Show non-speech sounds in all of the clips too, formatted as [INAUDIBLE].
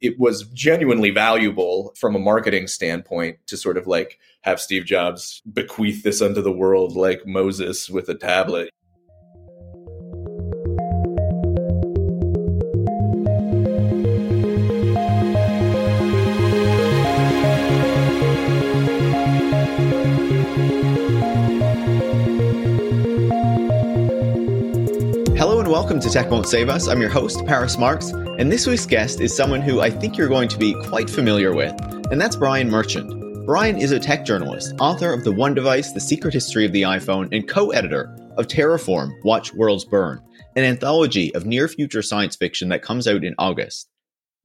it was genuinely valuable from a marketing standpoint to sort of like have Steve Jobs bequeath this unto the world like Moses with a tablet. Welcome to Tech Won't Save Us. I'm your host, Paris Marks, and this week's guest is someone who I think you're going to be quite familiar with, and that's Brian Merchant. Brian is a tech journalist, author of The One Device, The Secret History of the iPhone, and co editor of Terraform Watch Worlds Burn, an anthology of near future science fiction that comes out in August.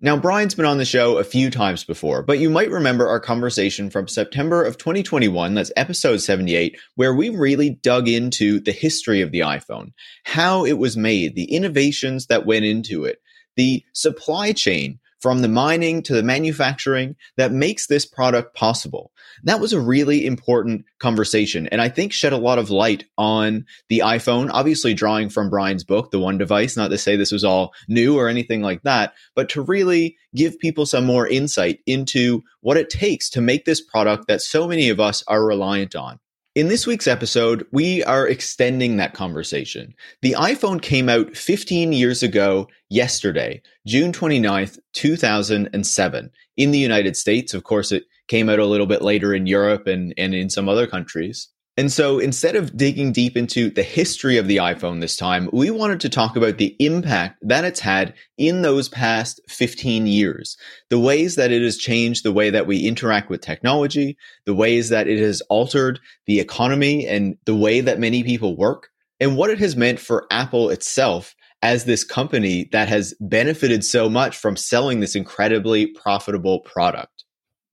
Now, Brian's been on the show a few times before, but you might remember our conversation from September of 2021, that's episode 78, where we really dug into the history of the iPhone, how it was made, the innovations that went into it, the supply chain from the mining to the manufacturing that makes this product possible. That was a really important conversation and I think shed a lot of light on the iPhone, obviously drawing from Brian's book, The One Device, not to say this was all new or anything like that, but to really give people some more insight into what it takes to make this product that so many of us are reliant on. In this week's episode, we are extending that conversation. The iPhone came out 15 years ago yesterday, June 29th, 2007, in the United States. Of course, it came out a little bit later in Europe and, and in some other countries. And so instead of digging deep into the history of the iPhone this time, we wanted to talk about the impact that it's had in those past 15 years. The ways that it has changed the way that we interact with technology, the ways that it has altered the economy and the way that many people work, and what it has meant for Apple itself as this company that has benefited so much from selling this incredibly profitable product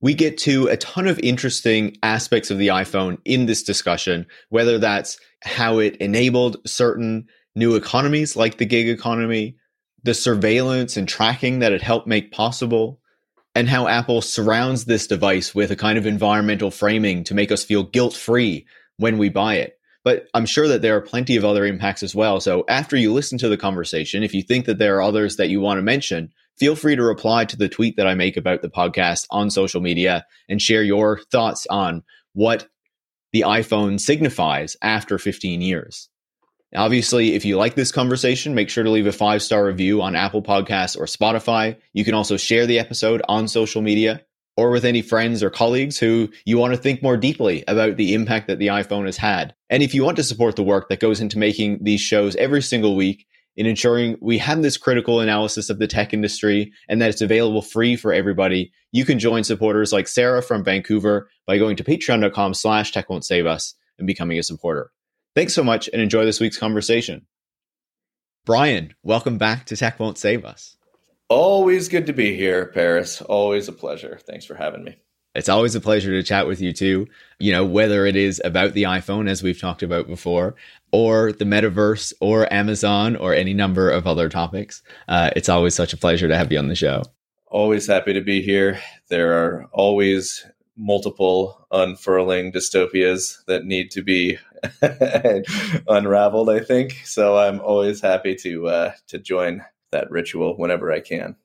we get to a ton of interesting aspects of the iPhone in this discussion, whether that's how it enabled certain new economies like the gig economy, the surveillance and tracking that it helped make possible, and how Apple surrounds this device with a kind of environmental framing to make us feel guilt free when we buy it. But I'm sure that there are plenty of other impacts as well. So after you listen to the conversation, if you think that there are others that you want to mention, feel free to reply to the tweet that I make about the podcast on social media and share your thoughts on what the iPhone signifies after 15 years. Obviously, if you like this conversation, make sure to leave a five star review on Apple Podcasts or Spotify. You can also share the episode on social media or with any friends or colleagues who you want to think more deeply about the impact that the iPhone has had. And if you want to support the work that goes into making these shows every single week, in ensuring we have this critical analysis of the tech industry and that it's available free for everybody. You can join supporters like Sarah from Vancouver by going to patreon.com slash tech won't save us and becoming a supporter. Thanks so much and enjoy this week's conversation. Brian, welcome back to Tech Won't Save Us. Always good to be here, Paris. Always a pleasure. Thanks for having me. It's always a pleasure to chat with you too. You know, whether it is about the iPhone, as we've talked about before, or the metaverse, or Amazon, or any number of other topics. Uh, it's always such a pleasure to have you on the show. Always happy to be here. There are always multiple unfurling dystopias that need to be [LAUGHS] unraveled. I think so. I'm always happy to uh, to join that ritual whenever I can.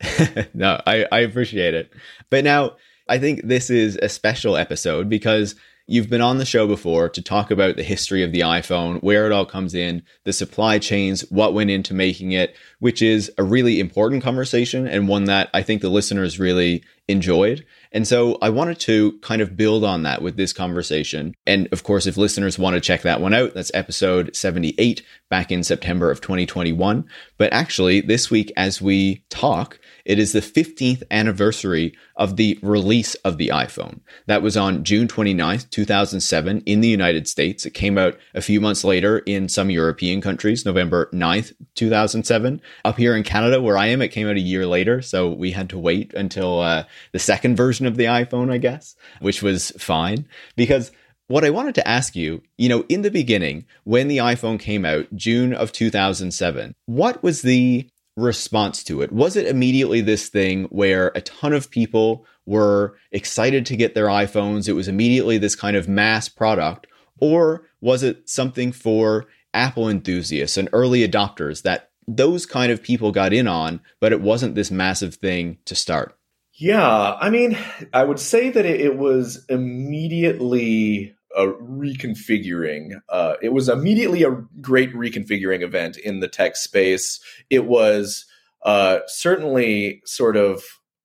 [LAUGHS] no, I, I appreciate it. But now I think this is a special episode because you've been on the show before to talk about the history of the iPhone, where it all comes in, the supply chains, what went into making it, which is a really important conversation and one that I think the listeners really enjoyed. And so I wanted to kind of build on that with this conversation. And of course, if listeners want to check that one out, that's episode 78 back in September of 2021. But actually, this week, as we talk, it is the 15th anniversary of the release of the iPhone. That was on June 29th, 2007 in the United States. It came out a few months later in some European countries, November 9th, 2007. Up here in Canada, where I am, it came out a year later. So we had to wait until uh, the second version of the iPhone, I guess, which was fine because what I wanted to ask you, you know, in the beginning, when the iPhone came out, June of 2007, what was the response to it? Was it immediately this thing where a ton of people were excited to get their iPhones? It was immediately this kind of mass product? Or was it something for Apple enthusiasts and early adopters that those kind of people got in on, but it wasn't this massive thing to start. Yeah, I mean, I would say that it, was immediately a reconfiguring. Uh, it was immediately a great reconfiguring event in the tech space. It was uh, certainly sort of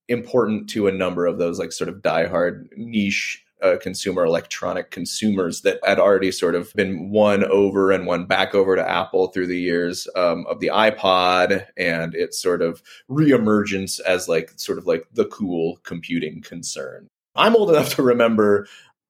important to a number of those like sort of diehard niche uh, consumer electronic consumers that had already sort of been won over and won back over to Apple through the years um, of the iPod and its sort of reemergence as like sort of like the cool computing concern. I'm old enough to remember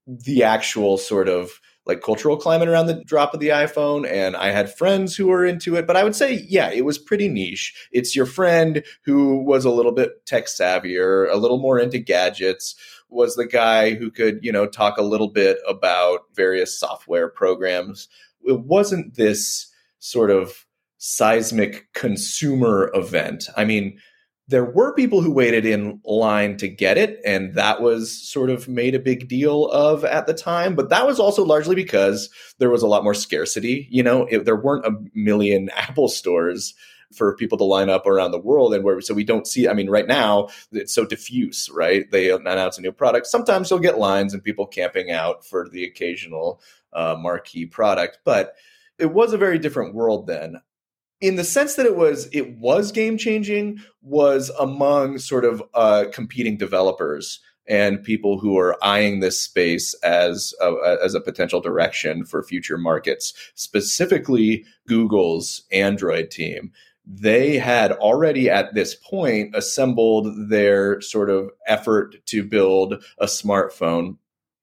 the actual sort of like cultural climate around the drop of the iPhone. And I had friends who were into it, but I would say, yeah, it was pretty niche. It's your friend who was a little bit tech savvier, a little more into gadgets, was the guy who could, you know, talk a little bit about various software programs. It wasn't this sort of seismic consumer event. I mean, there were people who waited in line to get it, and that was sort of made a big deal of at the time. But that was also largely because there was a lot more scarcity. You know, it, there weren't a million [LAUGHS] Apple stores for people to line up around the world and where so we don't see i mean right now it's so diffuse right they announce a new product sometimes you'll get lines and people camping out for the occasional uh, marquee product but it was a very different world then in the sense that it was it was game changing was among sort of uh, competing developers and people who are eyeing this space as a, as a potential direction for future markets specifically google's android team. They had already at this point assembled their sort of effort to build a smartphone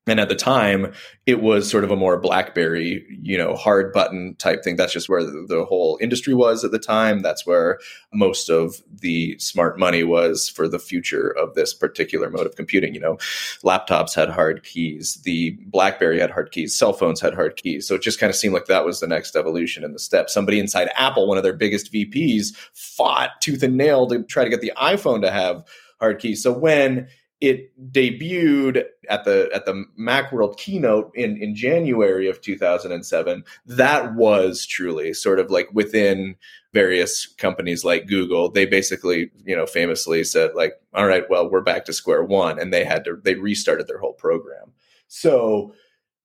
and at the time it was sort of a more blackberry you know hard button type thing. That's just where the, the, whole industry was at the time. That's where most of the smart money was for the future of this particular mode of computing. You know laptops had hard keys. The blackberry had hard keys. Cell phones had hard keys. So it just kind of seemed like that was the next evolution in the step somebody inside apple one of their biggest vps fought tooth and nail to try to get the iphone to have hard keys. So when it debuted at the at the Macworld keynote in in January of 2007 that was truly sort of like within various companies like Google they basically you know famously said like all right well we're back to square one and they had to they restarted their whole program. So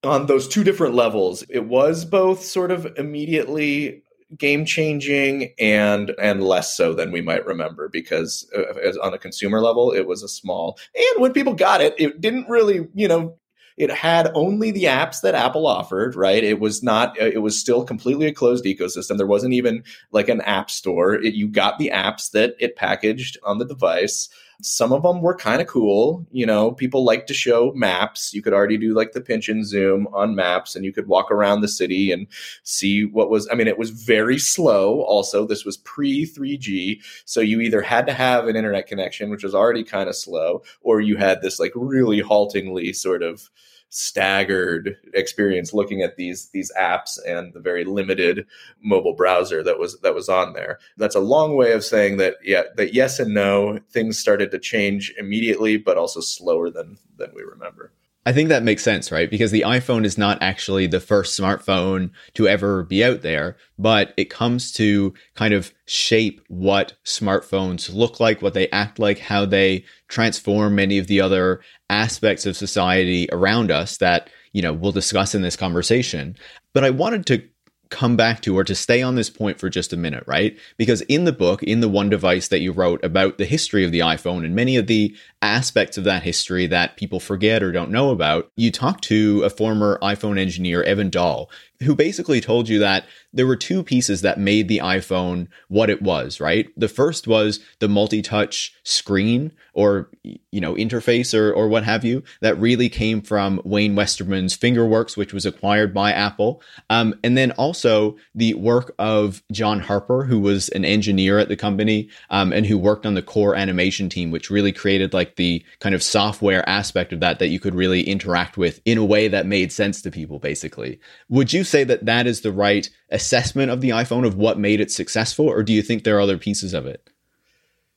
on those two different levels it was both sort of immediately game changing and and less so than we might remember because uh, as on a consumer level it was a small and when people got it it didn't really you know it had only the apps that Apple offered, right? It was not, uh, it was still completely a closed ecosystem. There wasn't even like an app store. It, you got the apps that it packaged on the device. Some of them were kind of cool. You know, people like to show maps. You could already do like the pinch and zoom on maps and you could walk around the city and see what was, I mean, it was very slow. Also, this was pre 3G. So you either had to have an internet connection, which was already kind of slow, or you had this like really haltingly sort of, staggered experience looking at these these apps and the very limited mobile browser that was that was on there. That's a long way of saying that yeah that yes and no things started to change immediately but also slower than than we remember. I think that makes sense, right? Because the iPhone is not actually the first smartphone to ever be out there, but it comes to kind of shape what smartphones look like, what they act like, how they transform many of the other aspects of society around us that, you know, we'll discuss in this conversation. But I wanted to come back to or to stay on this point for just a minute, right? Because in the book, in the one device that you wrote about the history of the iPhone and many of the aspects of that history that people forget or don't know about, you talked to a former iPhone engineer, Evan Doll, who basically told you that there were two pieces that made the iPhone what it was, right? The first was the multi-touch screen or you know interface or or what have you that really came from Wayne Westerman's Fingerworks, which was acquired by Apple, um, and then also the work of John Harper, who was an engineer at the company um, and who worked on the core animation team, which really created like the kind of software aspect of that that you could really interact with in a way that made sense to people. Basically, would you say that that is the right assessment of the iPhone of what made it successful, or do you think there are other pieces of it?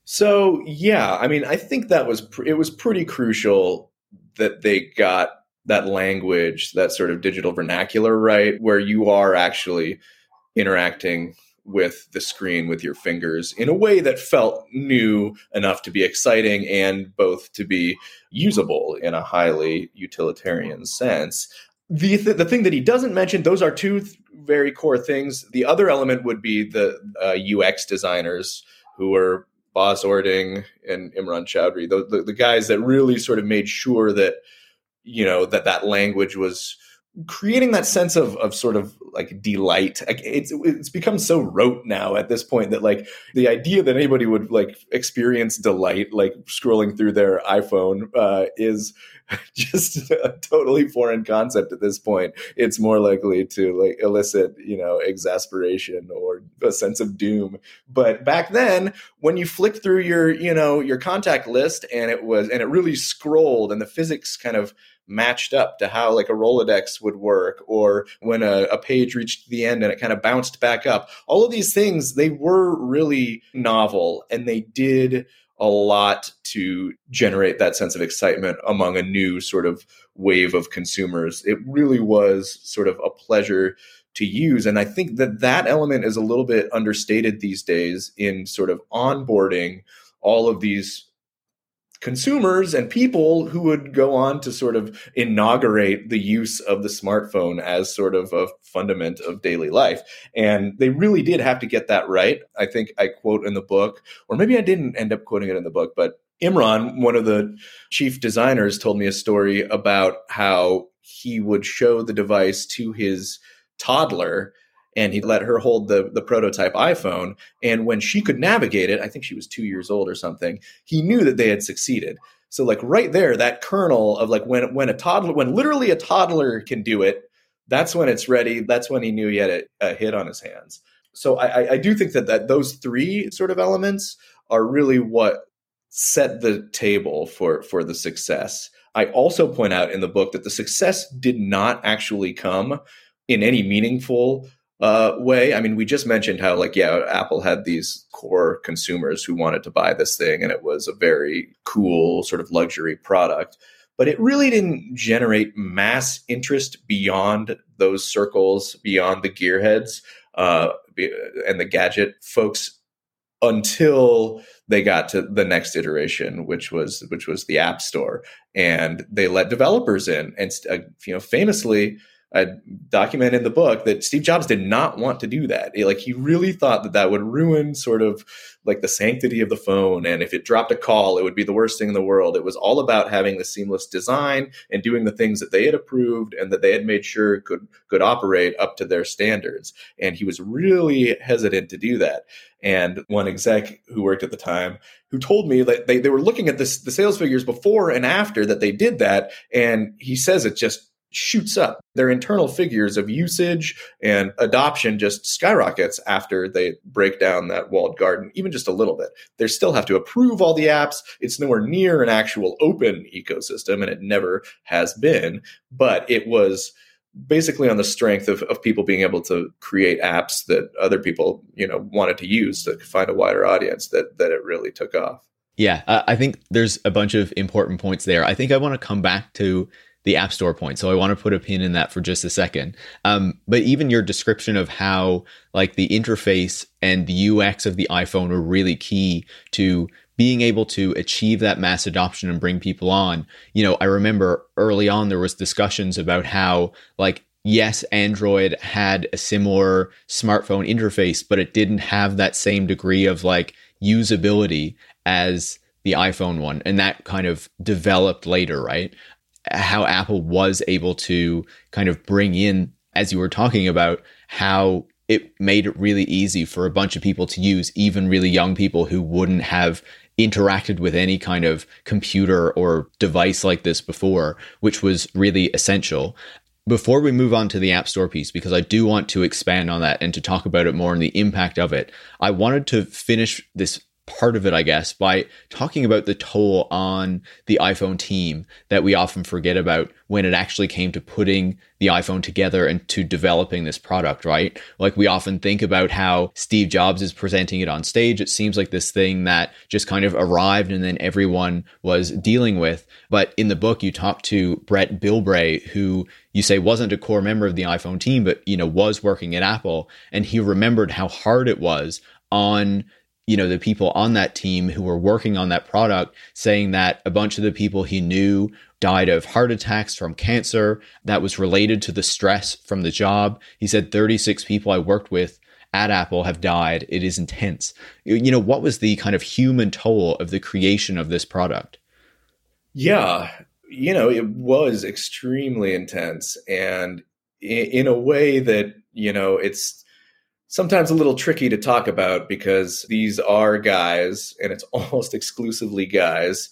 So yeah, I mean, I think that was pr- it was pretty crucial that they got that language, that sort of digital vernacular right, where you are actually interacting with the screen with your fingers in a way that felt new enough to be exciting and both to be usable in a highly utilitarian sense. The, th- the thing that he doesn't mention, those are two th- very core things. The other element would be the uh, UX designers who were Bas Ording and Imran Chaudhri, the, the, the guys that really sort of made sure that you know that that language was creating that sense of of sort of like delight it's it's become so rote now at this point that like the idea that anybody would like experience delight like scrolling through their iphone uh, is [LAUGHS] just a totally foreign concept at this point. It's more likely to like elicit you know exasperation or a sense of doom. But back then when you flicked through your you know your contact list and it was and it really scrolled and the physics kind of matched up to how like a Rolodex would work, or when a, a, page reached the end and it kind of bounced back up. All of these things, they were really novel and they did a lot to generate that sense of excitement among a new sort of wave of consumers. It really was sort of a pleasure to use. And I think that that element is a little bit understated these days in sort of onboarding all of these consumers and people who would go on to sort of inaugurate the use of the smartphone as sort of a fundament of daily life. And they really did have to get that right. I think I quote in the book, or maybe I didn't end up quoting it in the book, but Imran, one of the chief designers, told me a story about how he would show the device to his toddler and he let her hold the the prototype iPhone. And when she could navigate it, I think she was two years old or something. He knew that they had succeeded. So like right there, that kernel of like when when a toddler, when literally a toddler can do it, that's when it's ready. That's when he knew he had a, a hit on his hands. So I, I do think that that those three sort of elements are really what set the table for for the success. I also point out in the book that the success did not actually come in any meaningful uh, way. I mean, we just mentioned how, like, yeah, Apple had these core consumers who wanted to buy this thing, and it was a very cool sort of luxury product. But it really didn't generate mass interest beyond those circles, beyond the gearheads uh, and the gadget folks until they got to the next iteration which was which was the app store and they let developers in and uh, you know famously I document in the book that Steve Jobs did not want to do that. Like he really thought that that would ruin sort of like the sanctity of the phone, and if it dropped a call, it would be the worst thing in the world. It was all about having the seamless design and doing the things that they had approved and that they had made sure could could operate up to their standards. And he was really hesitant to do that. And one exec who worked at the time who told me that they, they were looking at this the sales figures before and after that they did that, and he says it just shoots up. Their internal figures of usage and adoption just skyrockets after they break down that walled garden, even just a little bit. They still have to approve all the apps. It's nowhere near an actual open ecosystem, and it never has been, but it was basically on the strength of, of people being able to create apps that other people you know wanted to use to find a wider audience that that it really took off yeah i think there's a bunch of important points there i think i want to come back to the App Store point. So I want to put a pin in that for just a second. Um, but even your description of how like the interface and the UX of the iPhone are really key to being able to achieve that mass adoption and bring people on. You know, I remember early on there was discussions about how like yes, Android had a similar smartphone interface, but it didn't have that same degree of like usability as the iPhone one. And that kind of developed later, right? How Apple was able to kind of bring in, as you were talking about, how it made it really easy for a bunch of people to use, even really young people who wouldn't have interacted with any kind of computer or device like this before, which was really essential. Before we move on to the App Store piece, because I do want to expand on that and to talk about it more and the impact of it, I wanted to finish this part of it, I guess, by talking about the toll on the iPhone team that we often forget about when it actually came to putting the iPhone together and to developing this product, right? Like we often think about how Steve Jobs is presenting it on stage. It seems like this thing that just kind of arrived and then everyone was dealing with. But in the book, you talk to Brett Bilbrey, who you say wasn't a core member of the iPhone team, but you know was working at Apple, and he remembered how hard it was on you know the people on that team who were working on that product saying that a bunch of the people he knew died of heart attacks from cancer that was related to the stress from the job. He said 36 people i worked with at apple have died. It is intense. You know what was the kind of human toll of the creation of this product? Yeah you know it was extremely intense and in a way that you know it's sometimes a little tricky to talk about because these are guys, and it's [LAUGHS] almost exclusively guys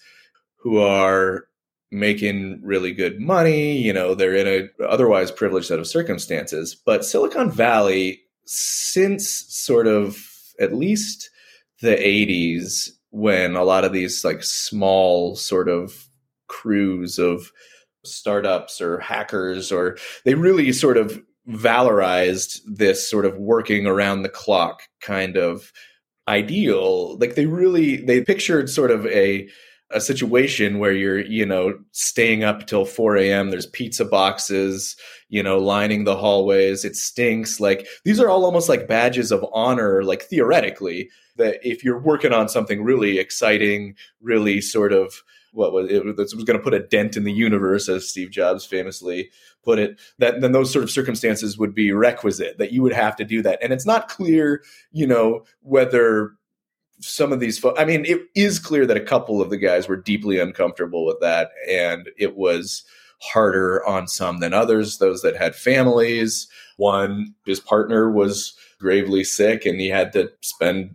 who are making really good money. You know, they're in a otherwise privileged set of circumstances. But Silicon Valley, since sort of at least the 80s, when a lot of these like small sort of crews of startups or hackers or they really sort of valorized this sort of working around the clock kind of ideal. Like they really they pictured sort of a a situation where you're you know staying up till 4 a.m there's pizza boxes you know lining the hallways it stinks. Like these are all almost like badges of honor like theoretically that if you're working on something really exciting really sort of what was it was going to put a dent in the universe, as Steve Jobs famously put it. That then those sort of circumstances would be requisite that you would have to do that, and it's not clear, you know, whether some of these i mean it is clear that a couple of the guys were deeply uncomfortable with that and it was harder on some than others those that had families one his partner was gravely sick and he had to spend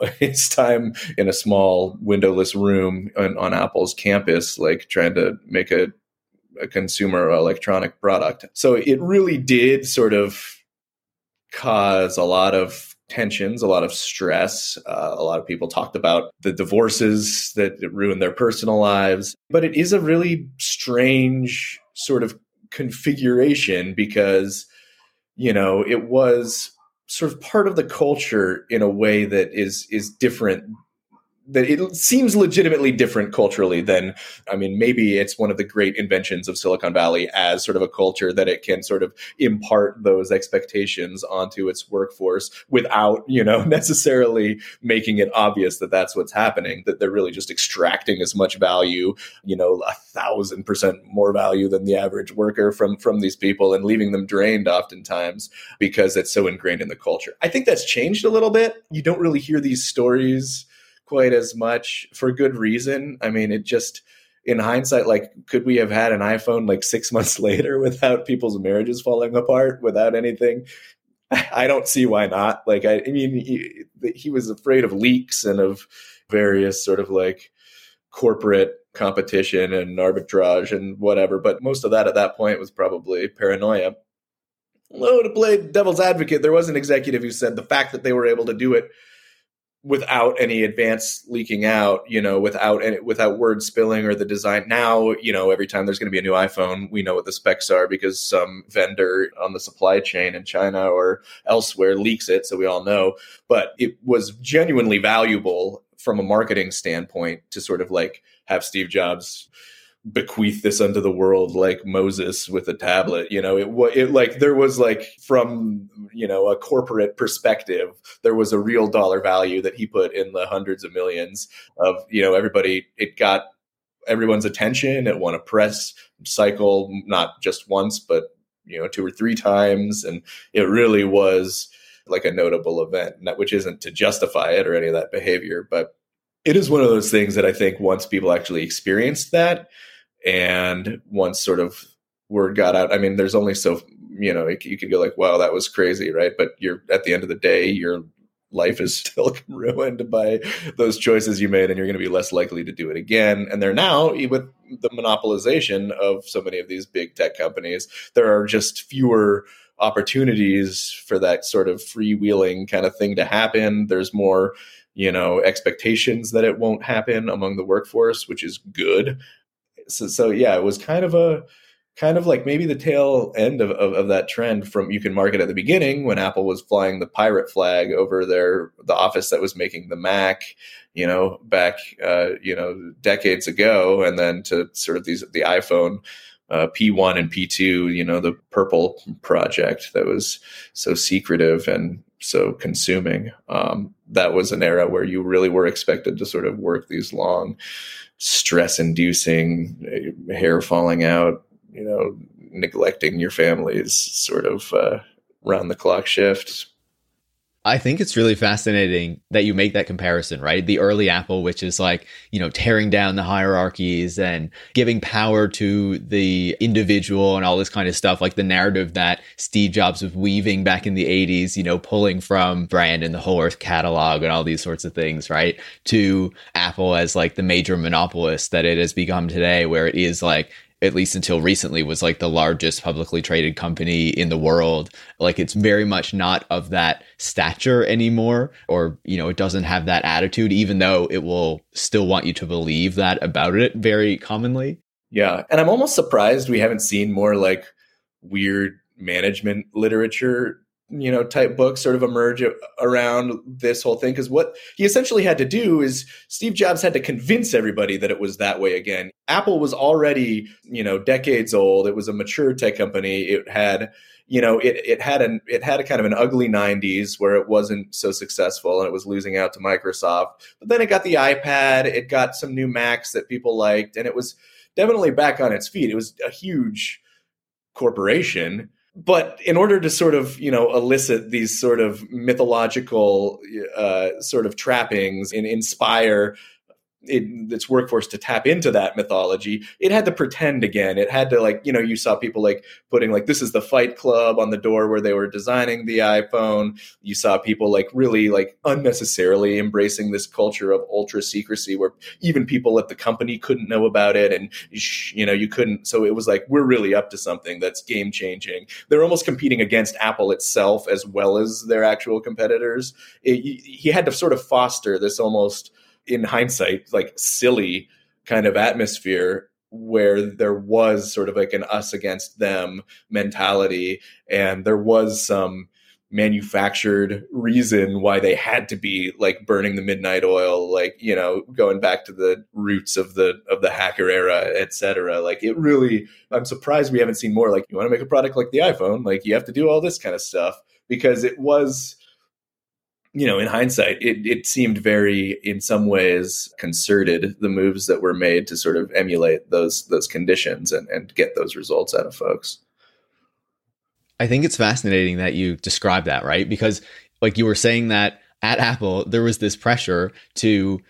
[LAUGHS] his time in a small windowless room on, on Apple's campus, like trying to make a, a consumer electronic product. So it really did sort of cause a lot of tensions, a lot of stress. Uh, a lot of people talked about the divorces that ruined their personal lives. But it is a really strange sort of configuration because, you know, it was sort of part of the culture in a way that is is different that it seems legitimately different culturally than i mean maybe it's one of the great inventions of silicon valley as sort of a culture that it can sort of impart those expectations onto its workforce without you know [LAUGHS] necessarily making it obvious that that's what's happening that they're really just extracting as much value you know a thousand percent more value than the average worker from from these people and leaving them drained oftentimes because it's so ingrained in the culture. I think that's changed a little bit. You don't really hear these stories quite as much for good reason. I mean, it just in hindsight, like, could we have had an iPhone like six [LAUGHS] months later without people's marriages falling apart, without anything? I don't see why not. Like, I, I mean, he, he was afraid of leaks and of various sort of like corporate competition and arbitrage and whatever. But most of that at that point was probably paranoia. Although to play devil's advocate, there was an executive who said the fact that they were able to do it without any advance leaking out, you know, without any, without word spilling or the design. Now, you know, every time there's going to be a new iPhone, we know what the specs are because some vendor on the supply chain in China or elsewhere leaks it, so we all know. But it was genuinely valuable from a marketing standpoint to sort of like have Steve Jobs bequeath this unto the world like Moses with a tablet. You know, it it like there was like from you know a corporate perspective, there was a real dollar value that he put in the hundreds of millions of you know everybody. It got everyone's attention. It won a press cycle, not just once, but you know two or three times, and it really was like a notable event. Which isn't to justify it or any of that behavior, but it is one of those things that I think once people actually experienced that, and once sort of word got out, I mean, there's only so you know you could go like, "Wow, that was crazy," right? But you're at the end of the day, your life is [LAUGHS] still ruined by those choices you made, and you're going to be less likely to do it again. And they're now with the monopolization of so many of these big tech companies, there are just fewer opportunities for that sort of freewheeling kind of thing to happen. There's more you know expectations that it won't happen among the workforce, which is good. So, so yeah, it was kind of a kind of like maybe the tail end of, of, of, that trend from you can market at the beginning when Apple was flying the pirate flag over their the office that was making the Mac, you know, back uh, you know decades ago, and then to sort of these the iPhone uh, P1 and P2, you know, the purple project that was so secretive and so consuming. Um, that was an era where you really were expected to sort of work these long, stress inducing, uh, hair falling out, you know, neglecting your family's sort of uh, round the clock shifts. I think it's really fascinating that you make that comparison, right? The early Apple, which is like, you know, tearing down the hierarchies and giving power to the individual and all this kind of stuff, like the narrative that Steve Jobs was weaving back in the 80s, you know, pulling from brand and the whole earth catalog and all these sorts of things, right? To Apple as like the major monopolist that it has become today, where it is like, at least until recently was like the largest publicly traded company in the world. Like it's very much not of that stature anymore or you know it doesn't have that attitude even though it will still want you to believe that about it very commonly. Yeah and i'm almost surprised we haven't seen more like weird management literature you know type books sort of emerge around this whole thing because what he essentially had to do is steve jobs had to convince everybody that it was that way again. Apple was already you know decades old. It was a mature tech company. It had you know it, it had an it had a kind of an ugly 90s where it wasn't so successful and it was losing out to microsoft. But then it got the ipad. It got some new macs that people liked and it was definitely back on its feet. It was a huge corporation but in order to sort of you know elicit these sort of mythological uh, sort of trappings and inspire it, its workforce to tap into that mythology, it had to pretend again. It had to like, you know, you saw people like putting like this is the Fight Club on the door where they were designing the iPhone. You saw people like really like unnecessarily embracing this culture of ultra secrecy where even people at the company couldn't know about it, and you know you couldn't. So it was like we're really up to something that's game changing. They're almost competing against Apple itself as well as their actual competitors. It, he had to sort of foster this almost in hindsight, like silly kind of atmosphere where there was sort of like an us against them mentality and there was some manufactured reason why they had to be like burning the midnight oil like you know going back to the roots of the of the hacker era etc like it really i'm surprised we haven't seen more like you want to make a product like the iphone like you have to do all this kind of stuff because it was you know, in hindsight, it, it seemed very, in some ways, concerted the moves that were made to sort of emulate those those conditions and, and get those results out of folks. I think it's fascinating that you describe that, right? Because like you were saying that at Apple, there was this pressure to,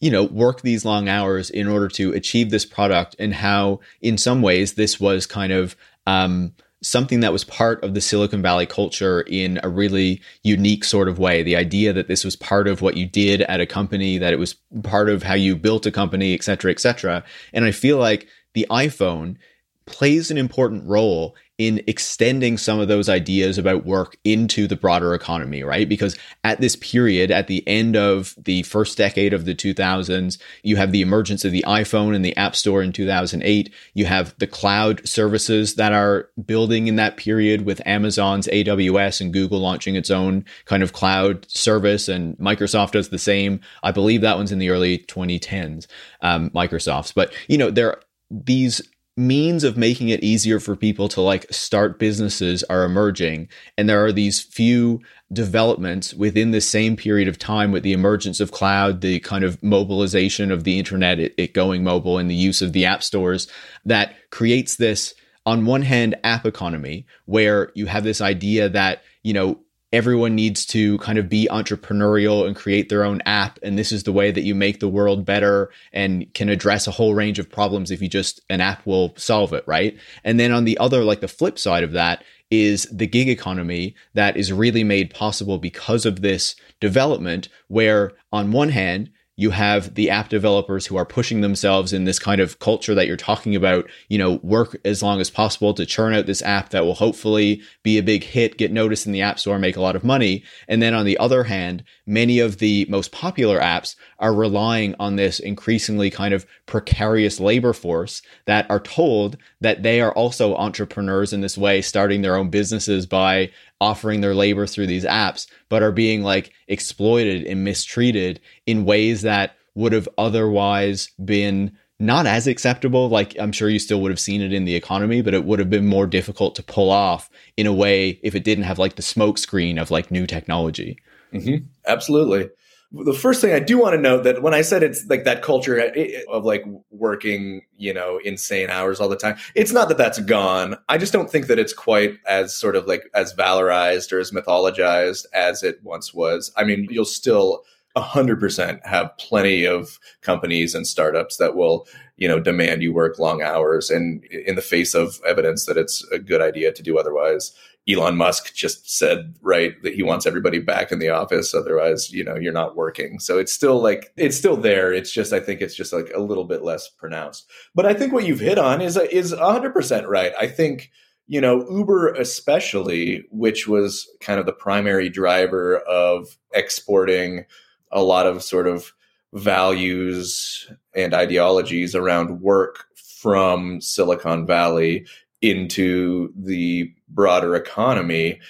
you know, work these long hours in order to achieve this product and how in some ways this was kind of um something that was part of the Silicon Valley culture in a really unique sort of way. The idea that this was part of what you did at a company, that it was part of how you built a company, et cetera, et cetera. And I feel like the iPhone plays an important role in extending some of those ideas about work into the broader economy, right? Because at this period, at the end of the first decade of the 2000s, you have the emergence of the iPhone and the App Store in 2008. You have the cloud services that are building in that period with Amazon's AWS and Google launching its own kind of cloud service, and Microsoft does the same. I believe that one's in the early 2010s, um, Microsoft's. But, you know, there these means of making it easier for people to like start businesses are emerging and there are these few developments within the same period of time with the emergence of cloud the kind of mobilization of the internet it, it going mobile and the use of the app stores that creates this on one hand app economy where you have this idea that you know everyone needs to kind of be entrepreneurial and create their own app and this is the way that you make the world better and can address a whole range of problems if you just an app will solve it right? And then on the other like the flip side of that is the gig economy that is really made possible because of this development where on one hand you have the app developers who are pushing themselves in this kind of culture that you're talking about, you know, work as long as possible to churn out this app that will hopefully be a big hit, get noticed in the App Store, make a lot of money. And then on the other hand, many of the most popular apps are relying on this increasingly kind of precarious labor force that are told that they are also entrepreneurs in this way, starting their own businesses by offering their labor through these apps, but are being like exploited and mistreated in ways that would have otherwise been not as acceptable. Like I'm sure you still would have seen it in the economy, but it would have been more difficult to pull off in a way if it didn't have like the smoke screen of like new technology. Mm-hmm. Absolutely the first thing I do want to note that when I said it's like that culture of like working, you know, insane hours all the time, it's not that that's gone. I just don't think that it's quite as sort of like as valorized or as mythologized as it once was. I mean, you'll still 100% have plenty of companies and startups that will, you know, demand you work long hours and in the face of evidence that it's a good idea to do otherwise. Elon Musk just said, right, that he wants everybody back in the office. Otherwise, you know, you're not working. So it's still like, it's still there. It's just, I think it's just like a little bit less pronounced. But I think what you've hit on is, is 100% right. I think, you know, Uber especially, which was kind of the primary driver of exporting a lot of sort of values and ideologies around work from Silicon Valley into the broader economy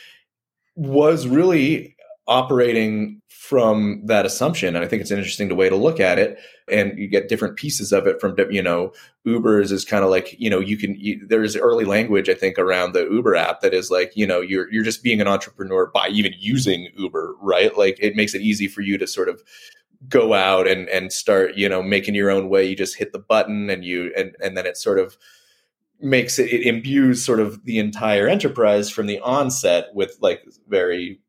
was really operating from that assumption. And i think it's an interesting way to look at it. And you get different pieces of it from you know ubers is kind of like you know you can you, there's early language i think around the uber app that is like you know you're you're just being an entrepreneur by even using uber right? Like it makes it easy for you to sort of go out and and start you know making your own way. You just hit the button and you and and then it sort of makes it, it imbues sort of the entire enterprise from the onset with like very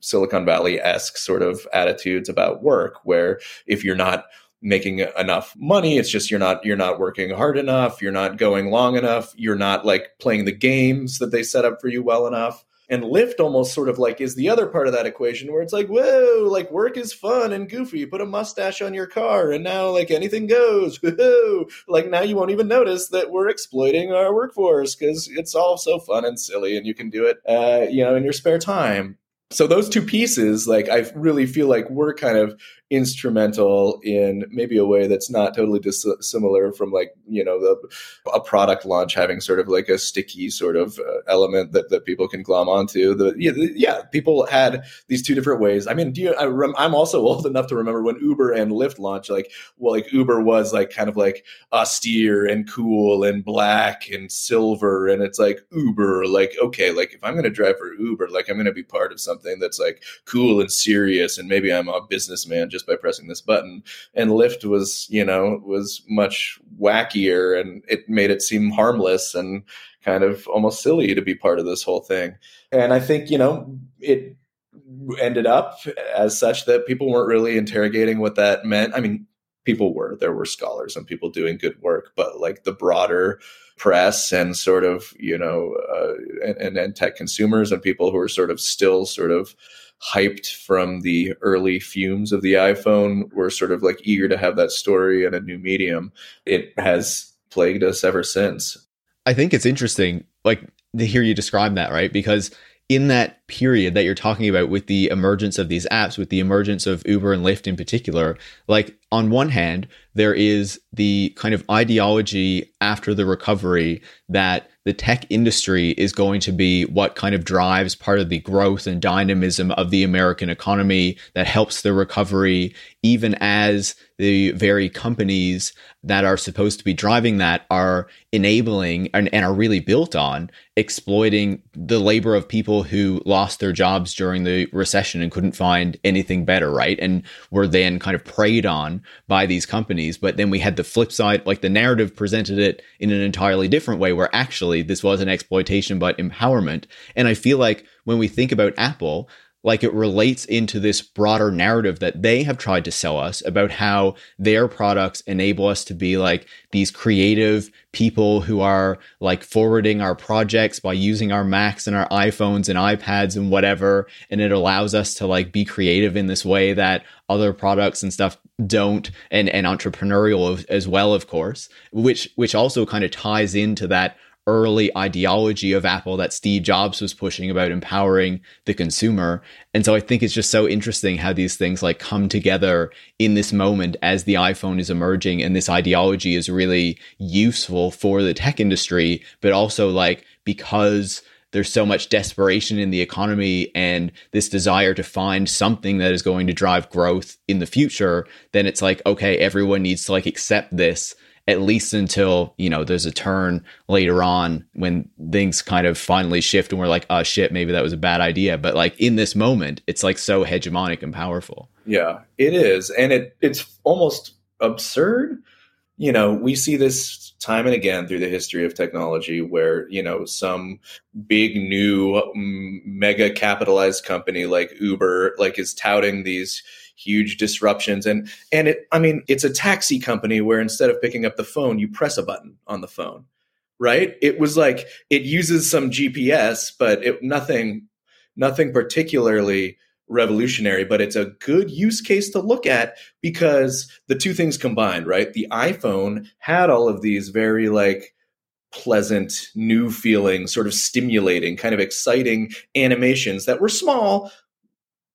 Silicon Valley esque sort of attitudes about work, where if you're not making enough money it's just you're not you're not working hard enough you're not going long enough you're not like playing the games that they set up for you well enough and Lyft almost sort of like is the other part of that equation where it's like, whoa, like work is fun and goofy. Put a mustache on your car and now like anything goes. [LAUGHS] Like now you won't even notice that we're exploiting our workforce because it's all so fun and silly and you can do it, uh, you know, in your spare time. So those two pieces, like I really feel like we're kind of instrumental in maybe a way that's not totally dissimilar from like you know the a product launch having sort of like a sticky sort of uh, element that, that people can glom onto. The yeah, the, yeah people had these two different ways. I mean do you I rem, i'm also [LAUGHS] old enough to remember when uber and lyft launched like well like uber was like kind of like austere and cool and black and silver and it's like uber like okay like if i'm going to drive for uber like i'm going to be part of something that's like cool and serious and maybe i'm a businessman just by pressing this button. And Lyft was, you know, was much wackier and it made it seem harmless and kind of almost silly to be part of this whole thing. And I think, you know, it ended up as such that people weren't really interrogating what that meant. I mean, people were there were scholars and people doing good work but like the broader press and sort of you know uh, and, and tech consumers and people who are sort of still sort of hyped from the early fumes of the iPhone. We're sort of like eager to have that story in a new medium. It has plagued us ever since. I think it's interesting, like to hear you describe that, right? Because in that period that you're talking about with the emergence of these apps, with the emergence of Uber and Lyft in particular, like on one hand, there is the kind of ideology after the recovery that the tech industry is going to be what kind of drives part of the growth and dynamism of the American economy that helps the recovery, even as the very companies that are supposed to be driving that are enabling and, and, are really built on exploiting the labor of people who lost their jobs during the recession and couldn't find anything better, right? And were then kind of preyed on by these companies. But then we had the flip side, like the narrative presented it in an entirely different way, where actually this was an exploitation but empowerment. And I feel like when we think about Apple, like it relates into this broader narrative that they have tried to sell us about how their products enable us to be like these creative people who are like forwarding our projects by using our Macs and our iPhones and iPads and whatever. And it allows us to like be creative in this way that other products and stuff don't and and entrepreneurial as well of course which which also kind of ties into that early ideology of Apple that Steve Jobs was pushing about empowering the consumer. And so I think it's just so interesting how these things like come together in this moment as the iPhone is emerging and this ideology is really useful for the tech industry, but also like because there's so much desperation in the economy and this desire to find something that is going to drive growth in the future, then it's like, okay, everyone needs to like accept this at least until you know there's a turn later on when things kind of finally shift and we're like oh shit maybe that was a bad idea. But like in this moment it's like so hegemonic and powerful. Yeah it is. And it it's almost absurd. You know we see this time and again through the history of technology where you know some big new mega capitalized company like uber like is touting these huge disruptions. And and it i mean it's a taxi company where instead of picking up the phone you press a button on the phone right? It was like it uses some gps but it nothing nothing particularly revolutionary but it's a good use case to look at because the two things combined right? The iphone had all of these very like pleasant new feeling sort of stimulating kind of exciting animations that were small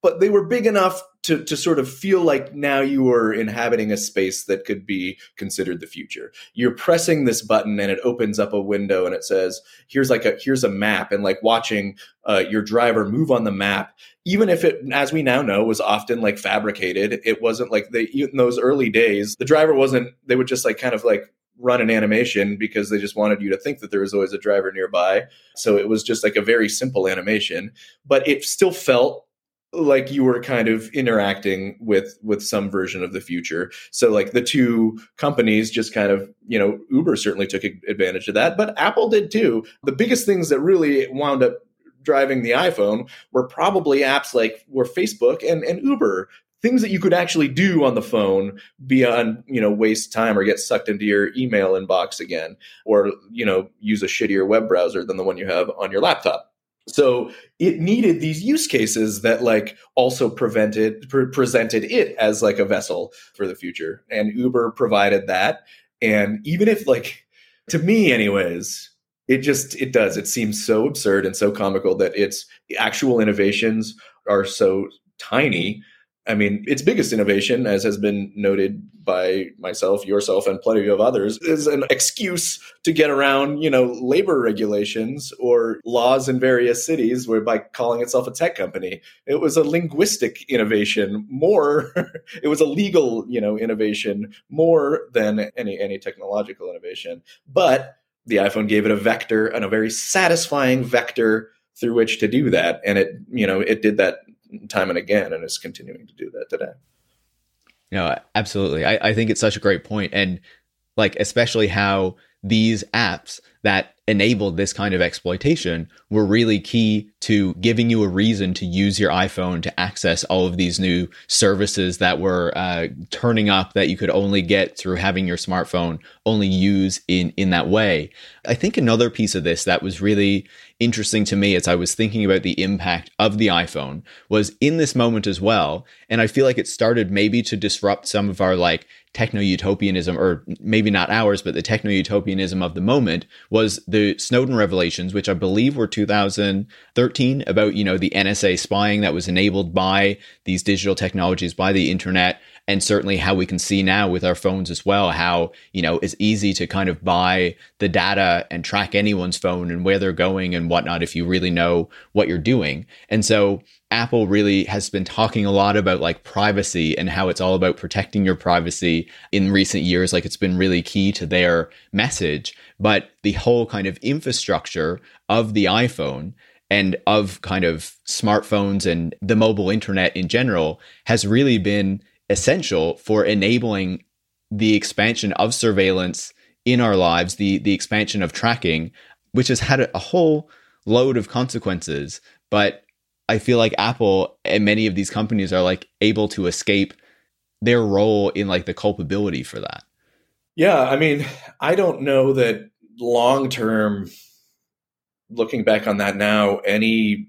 but they were big enough to, to sort of feel like now you are inhabiting a space that could be considered the future. You're pressing this button and it opens up a window and it says, here's like a, here's a map and like watching uh, your driver move on the map. Even if it, as we now know, was often like fabricated, it wasn't like they, in those early days, the driver wasn't, they would just like kind of like run an animation because they just wanted you to think that there was always a driver nearby. So it was just like a very simple animation, but it still felt like you were kind of interacting with with some version of the future. So like the two companies just kind of you know uber certainly took advantage of that but apple did too. The biggest things that really wound up driving the iphone were probably apps like were facebook and, and uber. Things that you could actually do on the phone beyond you know waste time or get sucked into your email inbox again or you know use a shittier web browser than the one you have on your laptop so it needed these use cases that like also prevented pre- presented it as like a vessel for the future and uber provided that. And even if like to me anyways it just it does. It seems so absurd and so comical that its actual innovations are so tiny I mean, its biggest innovation, as has been noted by myself, yourself, and plenty of others, is an excuse to get around, you know, labor regulations or laws in various cities where by calling itself a tech company. It was a linguistic innovation more, [LAUGHS] it was a legal, you know, innovation more than any any technological innovation. But the iPhone gave it a vector and a very satisfying vector through which to do that. And it, you know, it did that time and again, and is continuing to do that today. No, absolutely. I, I think it's such a great point, and like especially how these apps that enabled this kind of exploitation were really key to giving you a reason to use your iPhone to access all of these new services that were uh, turning up that you could only get through having your smartphone only use in in that way. I think another piece of this that was really interesting to me as I was thinking about the impact of the iPhone was in this moment as well, and I feel like it started maybe to disrupt some of our like techno utopianism, or maybe not ours, but the techno utopianism of the moment was the Snowden revelations, which I believe were 2013 about, you know, the NSA spying that was enabled by these digital technologies, by the internet, and certainly how we can see now with our phones as well how you know it's easy to kind of buy the data and track anyone's phone and where they're going and whatnot if you really know what you're doing and so Apple really has been talking a lot about like privacy and how it's all about protecting your privacy in recent years. Like it's been really key to their message. But the whole kind of infrastructure of the iPhone and of kind of smartphones and the mobile internet in general has really been essential for enabling the expansion of surveillance in our lives, the the expansion of tracking, which has had a whole load of consequences. But I feel like Apple and many of these companies are like able to escape their role in like the culpability for that. Yeah, I mean, I don't know that long term looking back on that now any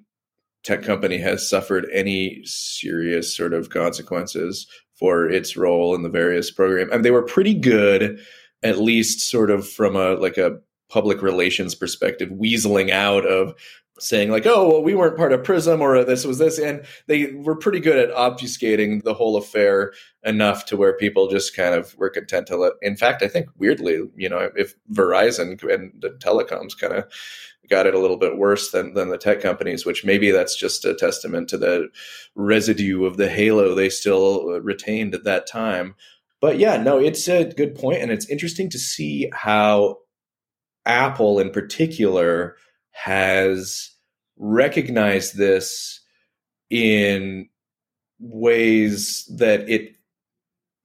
tech company has suffered any serious sort of consequences for its role in the various programs. I mean, they were pretty good, at least sort of from a like a public relations perspective, weaseling out of saying like, "Oh, well, we weren't part of Prism, or this was this," and they were pretty good at obfuscating the whole affair enough to where people just kind of were content to let. In fact, I think weirdly, you know, if Verizon and the telecoms kind of got it a little bit worse than than the tech companies, which maybe that's just a testament to the residue of the halo they still uh, retained at that time. But yeah, no, it's a good point, and it's interesting to see how Apple, in particular, has recognized this in ways that it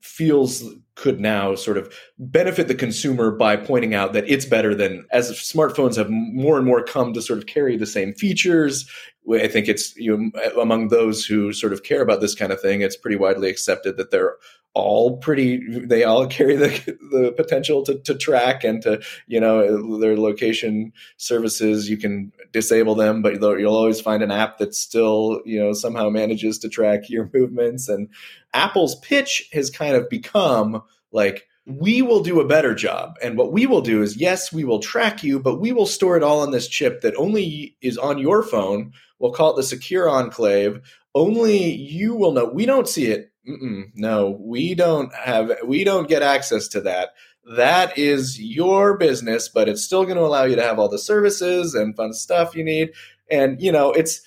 feels could now sort of benefit the consumer by pointing out that it's better than as smartphones have more and more come to sort of carry the same features. I think it's you know, among those who sort of care about this kind of thing, it's pretty widely accepted that they're all pretty they all [LAUGHS] carry the the potential to, to track and to you know their location services you can disable them but you'll always find an app that still you know somehow manages to track your [LAUGHS] movements. And apple's pitch has kind of become like we will do a better job. And what we will do is yes we will track you but we will store it all on this chip that only is on your phone. We'll call it the secure enclave. Only you will know. We don't see it no, we don't have, we don't get access to that. That is your business, but it's still going to allow you to have all the services and fun stuff you need. And, you know, it's,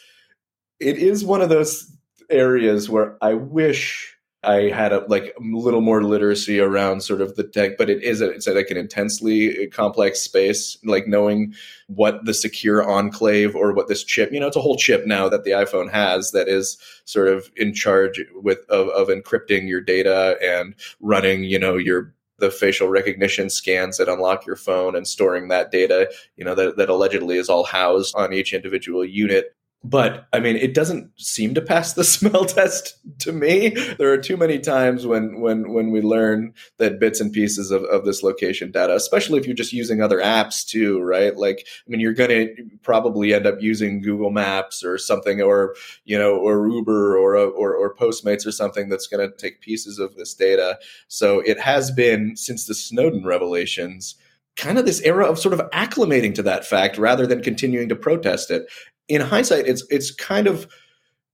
it is one of those areas where I wish I had a like a little more literacy around sort of the tech, but it is a, it's a, like an intensely complex space. Like knowing what the secure enclave or what this chip, you know, it's a whole chip now that the iPhone has that is sort of in charge with of, of encrypting your data and running, you know, your the facial recognition scans that unlock your phone and storing that data, you know, that, that allegedly is all housed on each individual unit but I mean, it doesn't seem to pass the [LAUGHS] smell test to me. There are too many times when when when we learn that bits and pieces of, of this location data, especially if you're just using other apps too, right? Like, I mean, you're going to probably end up using Google Maps or something, or you know, or Uber or or, or Postmates or something that's going to take pieces of this data. So it has been since the Snowden revelations kind of this era of sort of acclimating to that fact rather than continuing to protest it in hindsight, it's it's kind of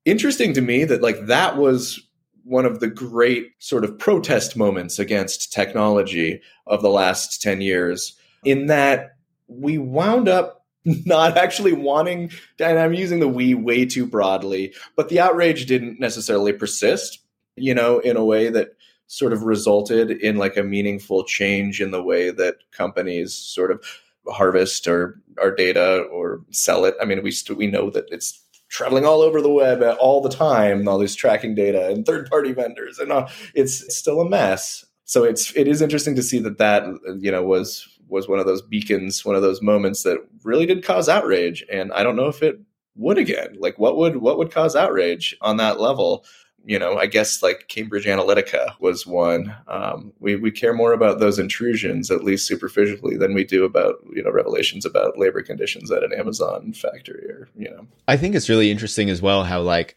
interesting to me that like that was one of the great sort of protest moments against technology of the last 10 years in that we wound up [LAUGHS] not actually wanting and i'm using the we way too broadly but the outrage didn't necessarily persist you know in a way that sort of resulted in like a meaningful change in the way that companies sort of harvest or our data or sell it. I mean, we st- we know that it's traveling all over the web all the time, all these tracking data and third party vendors, and it's, it's still a mess. So it's it is interesting to see that that you know was was one of those beacons, one of those moments that really did cause outrage, and I don't know if it would again. Like, what would what would cause outrage on that level? You know, I guess like Cambridge Analytica was one. Um, we we care more about those intrusions, at least superficially, than we do about you know revelations about labor conditions at an Amazon factory or you know. I think it's really interesting as well how like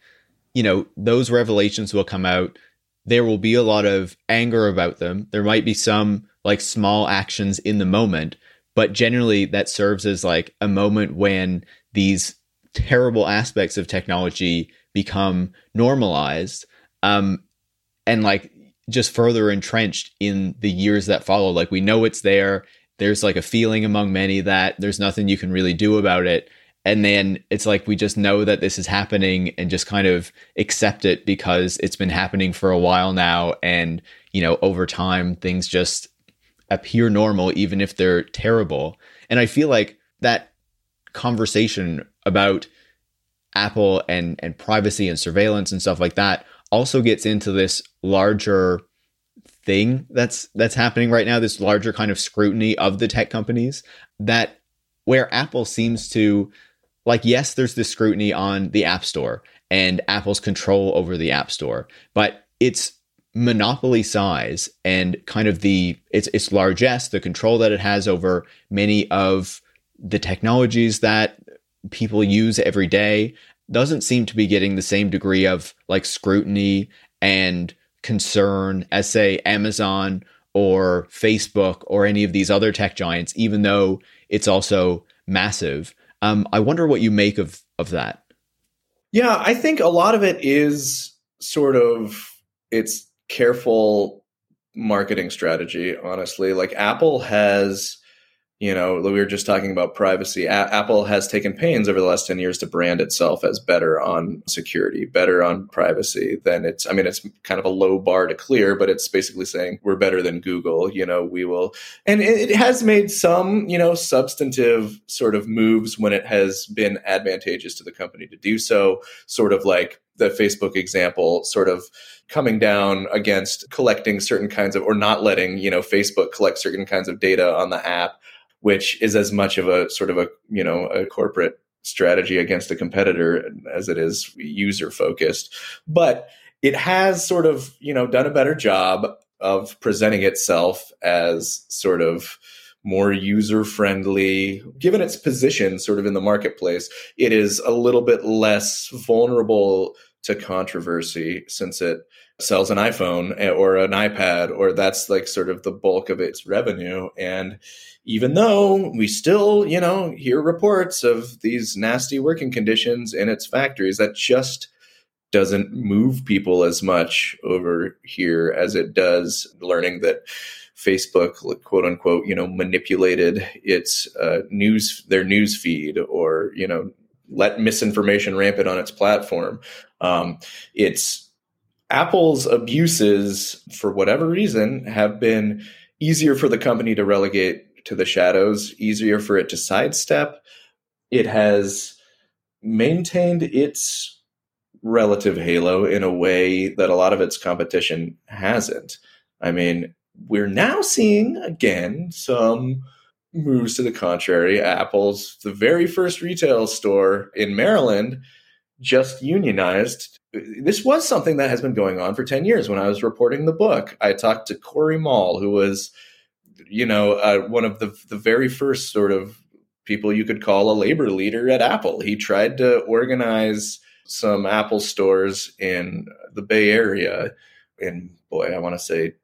you know those revelations will come out. There will be a lot of anger about them. There might be some like small actions in the moment, but generally that serves as like a moment when these terrible aspects of technology become normalized um, and like just further entrenched in the years that follow. Like we know it's there. There's like a feeling among many that there's nothing you can really do about it. And then it's like we just know that this is happening and just kind of accept it because it's been happening for a while now. And, you know, over time, things just appear normal, even if they're terrible. And I feel like that conversation about Apple and and privacy and surveillance and stuff like that also gets into this larger thing that's that's happening right now this larger kind of scrutiny of the tech companies that where Apple seems to like yes, there's this scrutiny on the App Store and Apple's control over the App Store, but it's monopoly size and kind of the its its largesse, the control that it has over many of the technologies that people use every day doesn't seem to be getting the same degree of like scrutiny and concern as say Amazon or Facebook or any of these other tech giants, even though it's also massive. Um, I wonder what you make of of that. Yeah, I think a lot of it is sort of it's careful marketing strategy. Honestly, like Apple has you know we were just talking about privacy. A- apple has taken pains over the last 10 years to brand itself as better on security better on privacy than it's i mean it's kind of a low bar to clear but it's basically saying we're better than google you know we will and it has made some you know substantive sort of moves when it has been advantageous to the company to do so sort of like the facebook example sort of coming down against collecting certain kinds of or not letting you know facebook collect certain kinds of data on the app which is as much of a sort of a you know a corporate strategy against a competitor as it is user focused but it has sort of you know done a better job of presenting itself as sort of more user friendly given its position sort of in the marketplace it is a little bit less vulnerable to controversy since it sells an iphone or an ipad or that's like sort of the bulk of its revenue. And even though we still, you know, hear reports of these nasty working conditions in its factories, that just doesn't move people as much over here as it does learning that Facebook, quote unquote, you know, manipulated its uh, news, their news feed, or you know, let misinformation rampant on its platform. Um, it's Apple's abuses, for whatever reason, have been easier for the company to relegate to the shadows, easier for it to sidestep. It has maintained its relative halo in a way that a lot of its competition hasn't. I mean, we're now seeing again some moves to the contrary. Apple's the very first retail store in Maryland just unionized. This was something that has been going on for 10 years. When I was reporting the book, I talked to Cory Moll, who was you know, uh, one of the the very first sort of people you could call a labor leader at Apple. He tried to organize some Apple stores in the Bay Area in boy, I want to say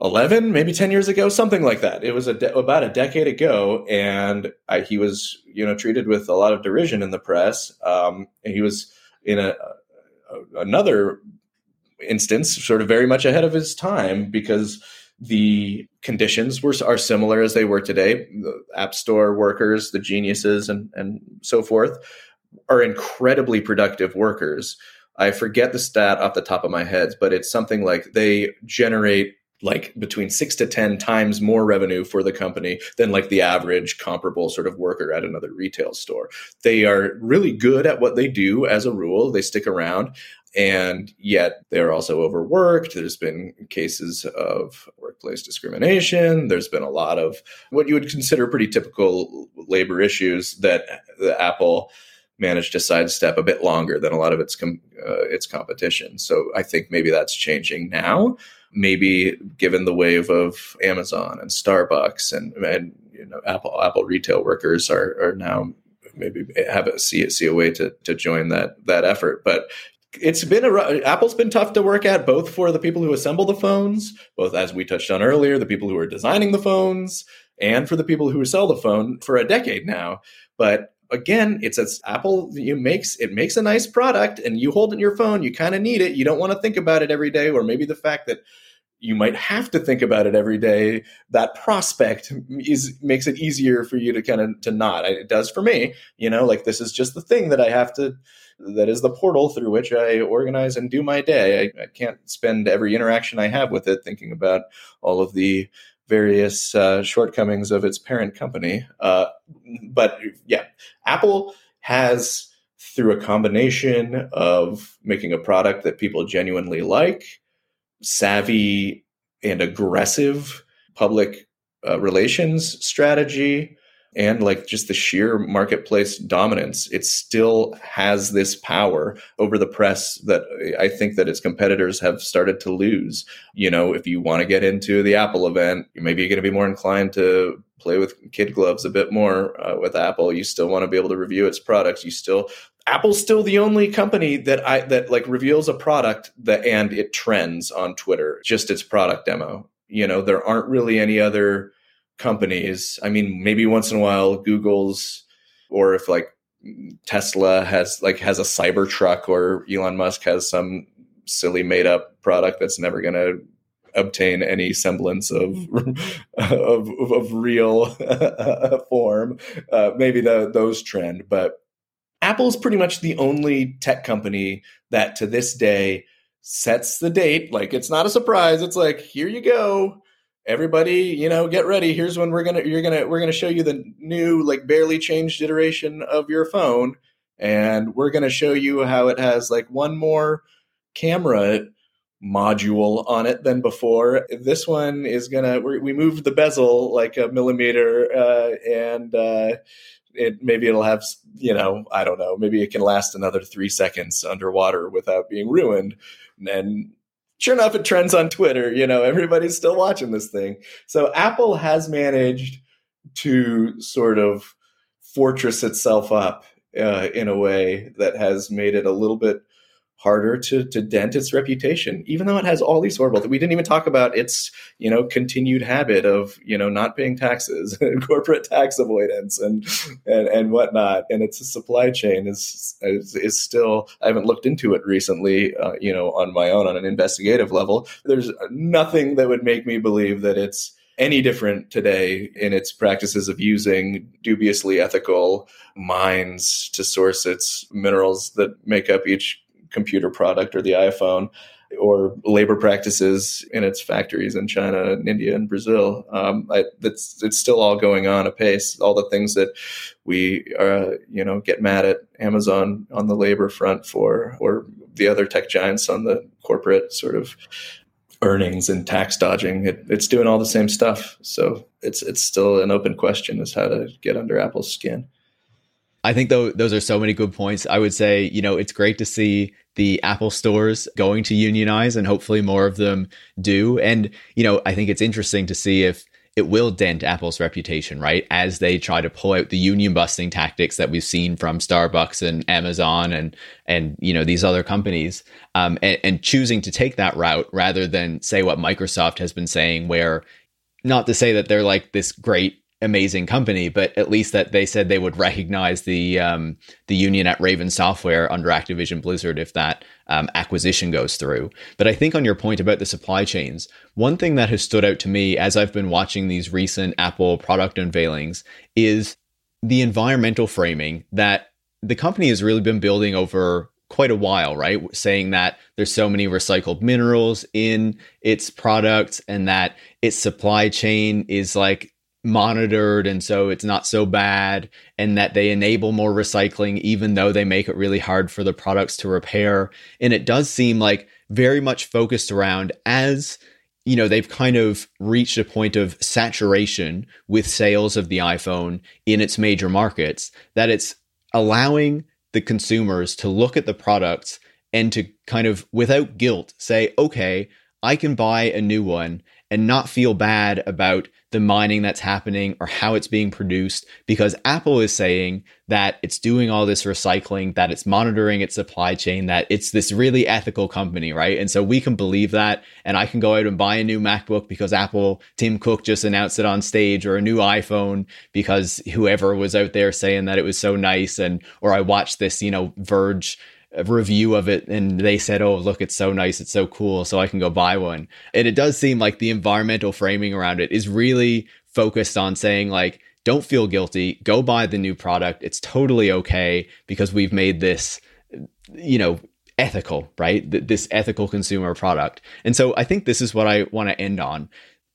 2011, maybe 10 years ago, something like that. It was a de- about a decade ago, and I, he was you know treated with a lot of derision in the press. Um, he was in a, a another instance, sort of very much ahead of his time because the conditions were are similar as they were today. The app store workers, the geniuses, and and so forth, are incredibly productive workers. I forget the stat off the top of my head, but it's something like they generate like between six to 10 times more revenue for the company than like the average comparable sort of worker at another retail store. They are really good at what they do as a rule. They stick around and yet they're also overworked. There's been cases of workplace discrimination. There's been a lot of what you would consider pretty typical labor issues that the Apple managed to sidestep a bit longer than a lot of its com- uh, its competition. So I think maybe that's changing now. Maybe given the wave of Amazon and Starbucks and, and you know Apple Apple retail workers are are now maybe have a see see a way to to join that that effort. But it's been a Apple's been tough to work at, both for the people who assemble the phones, both as we touched on earlier, the people who are designing the phones, and for the people who sell the phone for a decade now. But again, it's as Apple you makes it makes a nice product, and you hold it in your phone, you kind of need it. You don't want to think about it every day, or maybe the fact that you might have to think about it every day that prospect is makes it easier for you to kind of to not it does for me you know like this is just the thing that i have to that is the portal through which I organize and do my day. I, I can't spend every interaction I have with it thinking about all of the various uh, shortcomings of its parent company. Uh, but yeah, Apple has, through a combination of making a product that people genuinely like, savvy and aggressive public uh, relations strategy, and like just the sheer marketplace dominance it still has this power over the press that i think that its competitors have started to lose. You know if you want to get into the apple event maybe you're going to be more inclined to play with kid gloves a bit more uh, with apple. You still want to be able to review its products. You still apple's still the only company that i that like reveals a product that and it trends on twitter just its product demo. You know there aren't really any other companies. I mean, maybe once in a while, Google's, or if like Tesla has like has a Cybertruck, or Elon Musk has some silly made up product that's never going to obtain any semblance of [LAUGHS] of, of, real [LAUGHS] form. Uh, maybe the, those trend, but Apple's pretty much the only tech company that to this day sets the date. Like it's not a surprise. It's like here you go everybody you know get ready. Here's when we're gonna you're gonna we're gonna show you the new like barely changed iteration of your phone and we're gonna show you how it has like one more camera module on it than before. This one is gonna we moved the bezel like a millimeter uh, and uh, it maybe it'll have you know i don't know maybe it can last another three seconds underwater without being ruined. And sure enough, it trends on Twitter. You know, everybody's still watching this thing. So Apple has managed to sort of fortress itself up uh, in a way that has made it a little bit harder to to dent its reputation, even though it has all these horrible. Things. We didn't even talk about its you know continued habit of you know not paying taxes [LAUGHS] and corporate tax avoidance and and and whatnot. And its supply chain is is, is still. I haven't looked into it recently, uh, you know, on my own on an investigative level. There's nothing that would make me believe that it's any different today in its practices of using dubiously ethical mines to source its minerals that make up each computer product or the iPhone or labor practices in its factories in China and India and Brazil. Um, I, that's it's still all going on apace. All the things that we uh, you know get mad at Amazon on the labor front for, or the other tech giants on the corporate sort of earnings and tax dodging. It, it's doing all the same stuff. So it's it's still an open question as how to get under Apple's skin. I think though those are so many good points. I would say, you know, it's great to see the Apple stores going to unionize and hopefully more of them do. And, you know, I think it's interesting to see if it will dent Apple's reputation, right? As they try to pull out the union busting tactics that we've seen from Starbucks and Amazon and and you know these other companies, um, and, and choosing to take that route rather than say what Microsoft has been saying, where not to say that they're like this great amazing company, but at least that they said they would recognize the um, the union at Raven Software under Activision Blizzard if that um, acquisition goes through. But I think on your point about the supply chains, one thing that has stood out to me as I've been watching these recent Apple product unveilings is the environmental framing that the company has really been building over quite a while, right? Saying that there's so many recycled minerals in its products and that its supply chain is like monitored and so it's not so bad and that they enable more recycling even though they make it really hard for the products to repair. And it does seem like very much focused around as you know they've kind of reached a point of saturation with sales of the iPhone in its major markets that it's allowing the consumers to look at the products and to kind of without guilt say okay I can buy a new one and not feel bad about the mining that's happening or how it's being produced because Apple is saying that it's doing all this recycling, that it's monitoring its supply chain, that it's this really ethical company, right? And so we can believe that. And I can go out and buy a new MacBook because Apple, Tim Cook just announced it on stage or a new iPhone because whoever was out there saying that it was so nice. And, or I watched this, you know, Verge review of it and they said, "Oh, look, it's so nice, it's so cool, so I can go buy one." And it does seem like the environmental framing around it is really focused on saying like, "Don't feel guilty, go buy the new product. It's totally okay because we've made this, you know, ethical, right? This ethical consumer product." And so I think this is what I want to end on.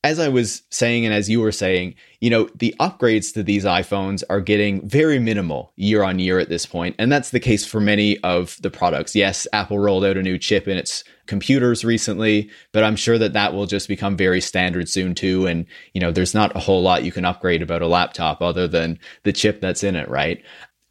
As I was saying, and as you were saying, you know, the upgrades to these iPhones are getting very minimal year on year at this point, And that's the case for many of the products. Yes, Apple rolled out a new chip in its computers recently, but I'm sure that that will just become very standard soon too. And, you know, there's not a whole lot you can upgrade about a laptop other than the chip that's in it, right?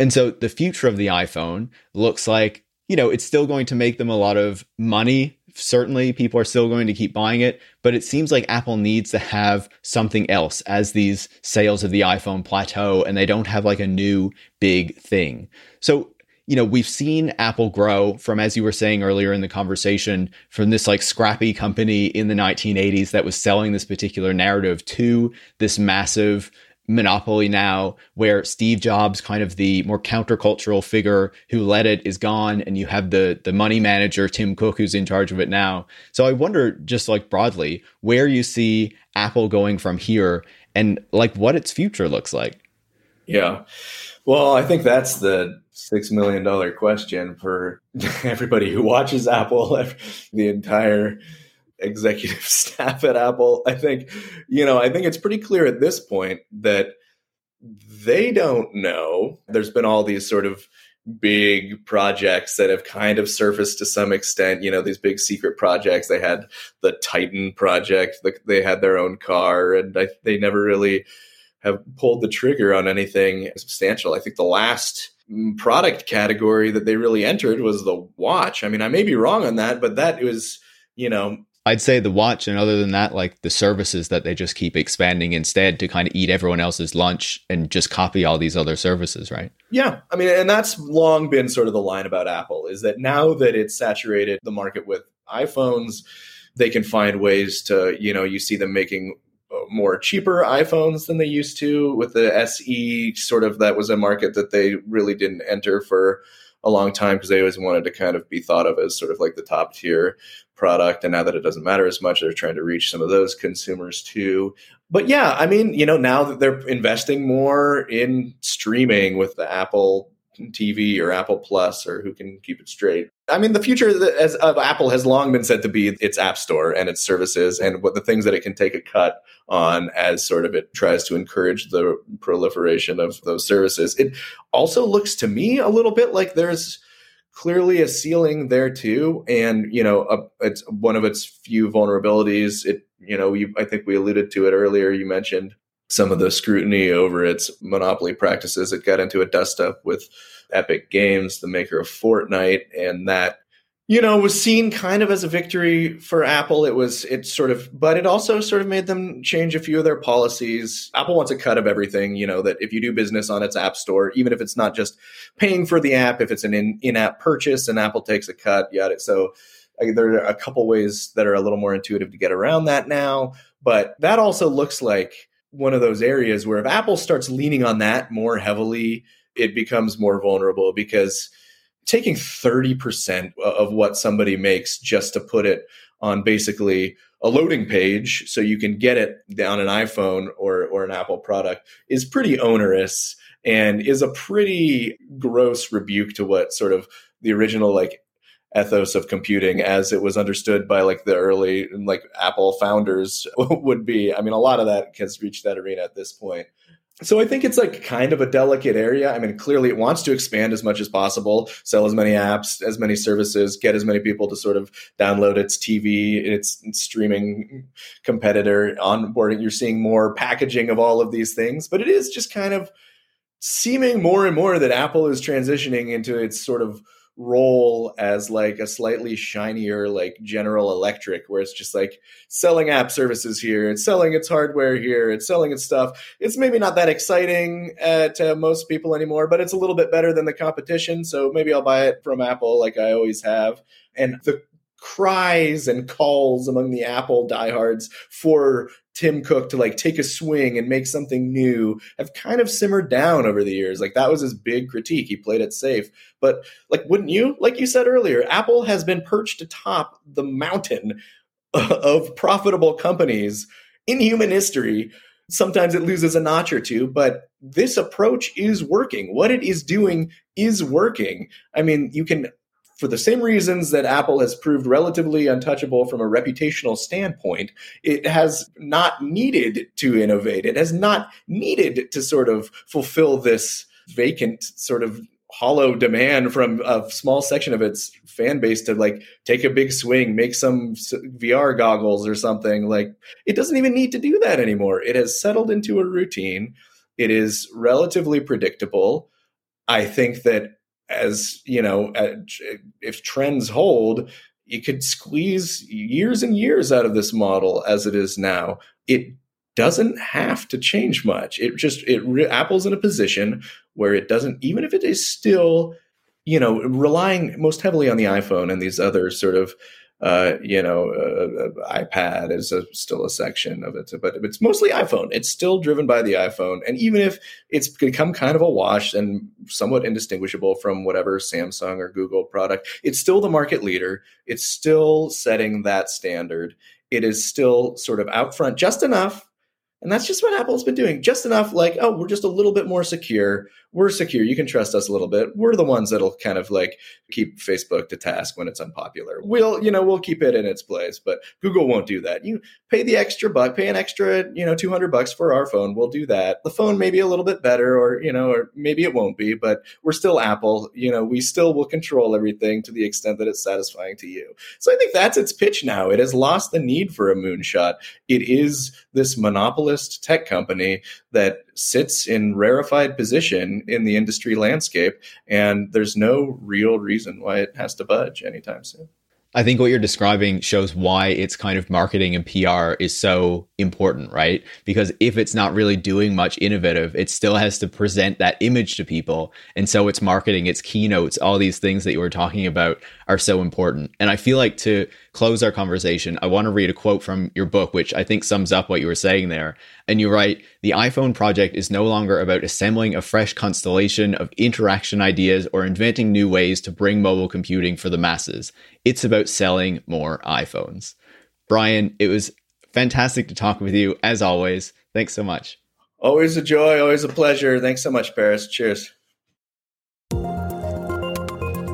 And so the future of the iPhone looks like, you know, it's still going to make them a lot of money certainly people are still going to keep buying it, but it seems like Apple needs to have something else as these sales of the iPhone plateau and they don't have like a new big thing. So, you know, we've seen Apple grow from, as you were saying earlier in the conversation, from this like scrappy company in the 1980s that was selling this particular narrative to this massive monopoly now where Steve Jobs kind of the more countercultural figure who led it is gone and you have the the money manager Tim Cook who's in charge of it now. So I wonder just like broadly where you see Apple going from here and like what its future looks like. Yeah. Well, I think that's the 6 million dollar question for [LAUGHS] everybody who watches Apple [LAUGHS] the entire executive [LAUGHS] staff at Apple. I think, you know, I think it's pretty clear at this point that they don't know. There's been all these sort of big projects that have kind of surfaced to some extent. You know, these big secret projects. They had the Titan project. They had their own car, and I, they never really have pulled the trigger on anything substantial. I think the last mm, product category that they really entered was the watch. I mean, I may be wrong on that, but that was, you know, I'd say the watch, and other than that, like the services that they just keep expanding instead to kind of eat everyone else's lunch and just copy all these other services, right? Yeah. I mean, and that's long been sort of the line about Apple is that now that it's saturated the market with iPhones, they can find ways to, you know, you see them making uh, more cheaper iPhones than they used to with the SE, sort of that was a market that they really didn't enter for a long time because they always wanted to kind of be thought of as sort of like the top tier product. And now that it doesn't matter as much, they're trying to reach some of those consumers too. But yeah, I mean, you know, now that they're investing more in streaming with the Apple TV or Apple Plus or who can keep it straight. I mean, the future of Apple has long been said to be its App Store and its services and what the things that it can take a cut on as sort of it tries to encourage the proliferation of those services. It also looks to me a little bit like there's clearly a ceiling there too, and you know, a, it's one of its few vulnerabilities. It, you know, you, I think we alluded to it earlier. You mentioned some of the scrutiny over its monopoly practices. It got into a dust up with Epic Games, the maker of Fortnite, and that you know was seen kind of as a victory for Apple. It was it sort of, but it also sort of made them change a few of their policies. Apple wants a cut of everything. You know that if you do business on its app store, even if it's not just paying for the app, if it's an in in app purchase, and Apple takes a cut. Yeah, so. Uh, there are a couple ways that are a little more intuitive to get around that now, but that also looks like one of those areas where if Apple starts leaning on that more heavily, it becomes more vulnerable because taking 30% of what somebody makes just to put it on basically a loading page so you can get it on an iPhone or, or an Apple product is pretty onerous and is a pretty gross rebuke to what sort of the original like ethos of computing as it was understood by like the early like Apple founders [LAUGHS] would be. I mean, a lot of that has reached that arena at this point. So I think it's like kind of a delicate area. I mean, clearly it wants to expand as much as possible, sell as many apps, as many services, get as many people to sort of download its TV, its streaming competitor onboarding. You're seeing more packaging of all of these things, but it is just kind of seeming more and more that Apple is transitioning into its sort of role as like a slightly shinier like General Electric, where it's just like selling app services here, it's selling its hardware here, it's selling its stuff. It's maybe not that exciting uh, to most people anymore, but it's a little bit better than the competition. So maybe I'll buy it from Apple, like I always have. And the cries and calls among the Apple diehards for Tim Cook to like take a swing and make something new have kind of simmered down over the years. Like that was his big critique. He played it safe. But like wouldn't you? Like you said earlier, Apple has been perched atop the mountain [LAUGHS] of profitable companies in human history. Sometimes it loses a notch or two, but this approach is working. What it is doing is working. I mean, you can for the same reasons that Apple has proved relatively untouchable from a reputational standpoint, it has not needed to innovate. It has not needed to sort of fulfill this vacant sort of hollow demand from a small section of its fan base to like take a big swing, make some VR goggles or something. Like it doesn't even need to do that anymore. It has settled into a routine. It is relatively predictable. I think that as you know, if trends hold, you could squeeze years and years out of this model as it is now. It doesn't have to change much. It just it Apple's in a position where it doesn't even if it is still you know relying most heavily on the iphone and these other sort of uh, you know, uh, uh iPad is a, still a section of it, but it's mostly iPhone. It's still driven by the iPhone, and even if it's become kind of a wash and somewhat indistinguishable from whatever Samsung or Google product, it's still the market leader. It's still setting that standard. It is still sort of out front just enough and that's just what Apple's been doing. Just enough like, oh, we're just a little bit more secure. We're secure. You can trust us a little bit. We're the ones that'll kind of like keep Facebook to task when it's unpopular. We'll, you know, we'll keep it in its place, but Google won't do that. You pay the extra buck, pay an extra, you know, 200 bucks for our phone. We'll do that. The phone may be a little bit better or, you know, or maybe it won't be, but we're still Apple. You know, we still will control everything to the extent that it's satisfying to you. So I think that's its pitch now. It has lost the need for a moonshot. It is this monopolist tech company that sits in rarefied position in the industry landscape and there's no real reason why it has to budge anytime soon. I think what you're describing shows why its kind of marketing and PR is so important, right? Because if it's not really doing much innovative, it still has to present that image to people. And so its marketing, its keynotes, all these things that you were talking about are so important. And I feel like to close our conversation, I want to read a quote from your book, which I think sums up what you were saying there. And you write The iPhone project is no longer about assembling a fresh constellation of interaction ideas or inventing new ways to bring mobile computing for the masses. It's about selling more iPhones. Brian, it was fantastic to talk with you as always. Thanks so much. Always a joy, always a pleasure. Thanks so much, Paris. Cheers.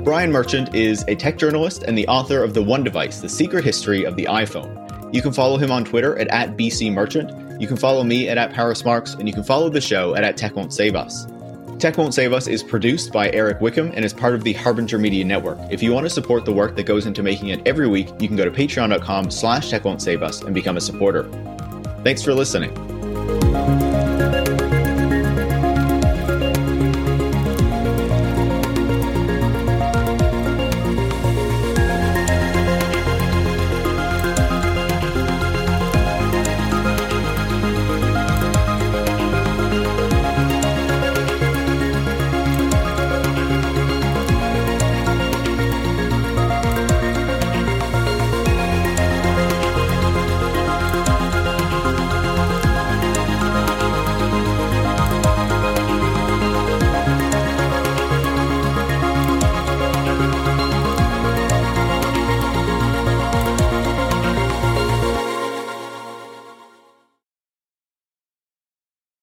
Brian Merchant is a tech journalist and the author of The One Device The Secret History of the iPhone. You can follow him on Twitter at, at BCMerchant. You can follow me at, at ParisMarx, and you can follow the show at, at Tech Won't Save Us. Tech Won't Save Us is produced by Eric Wickham and is part of the Harbinger Media Network. If you want to support the work that goes into making it every week, you can go to patreon.com slash tech won't save us and become a supporter. Thanks for listening.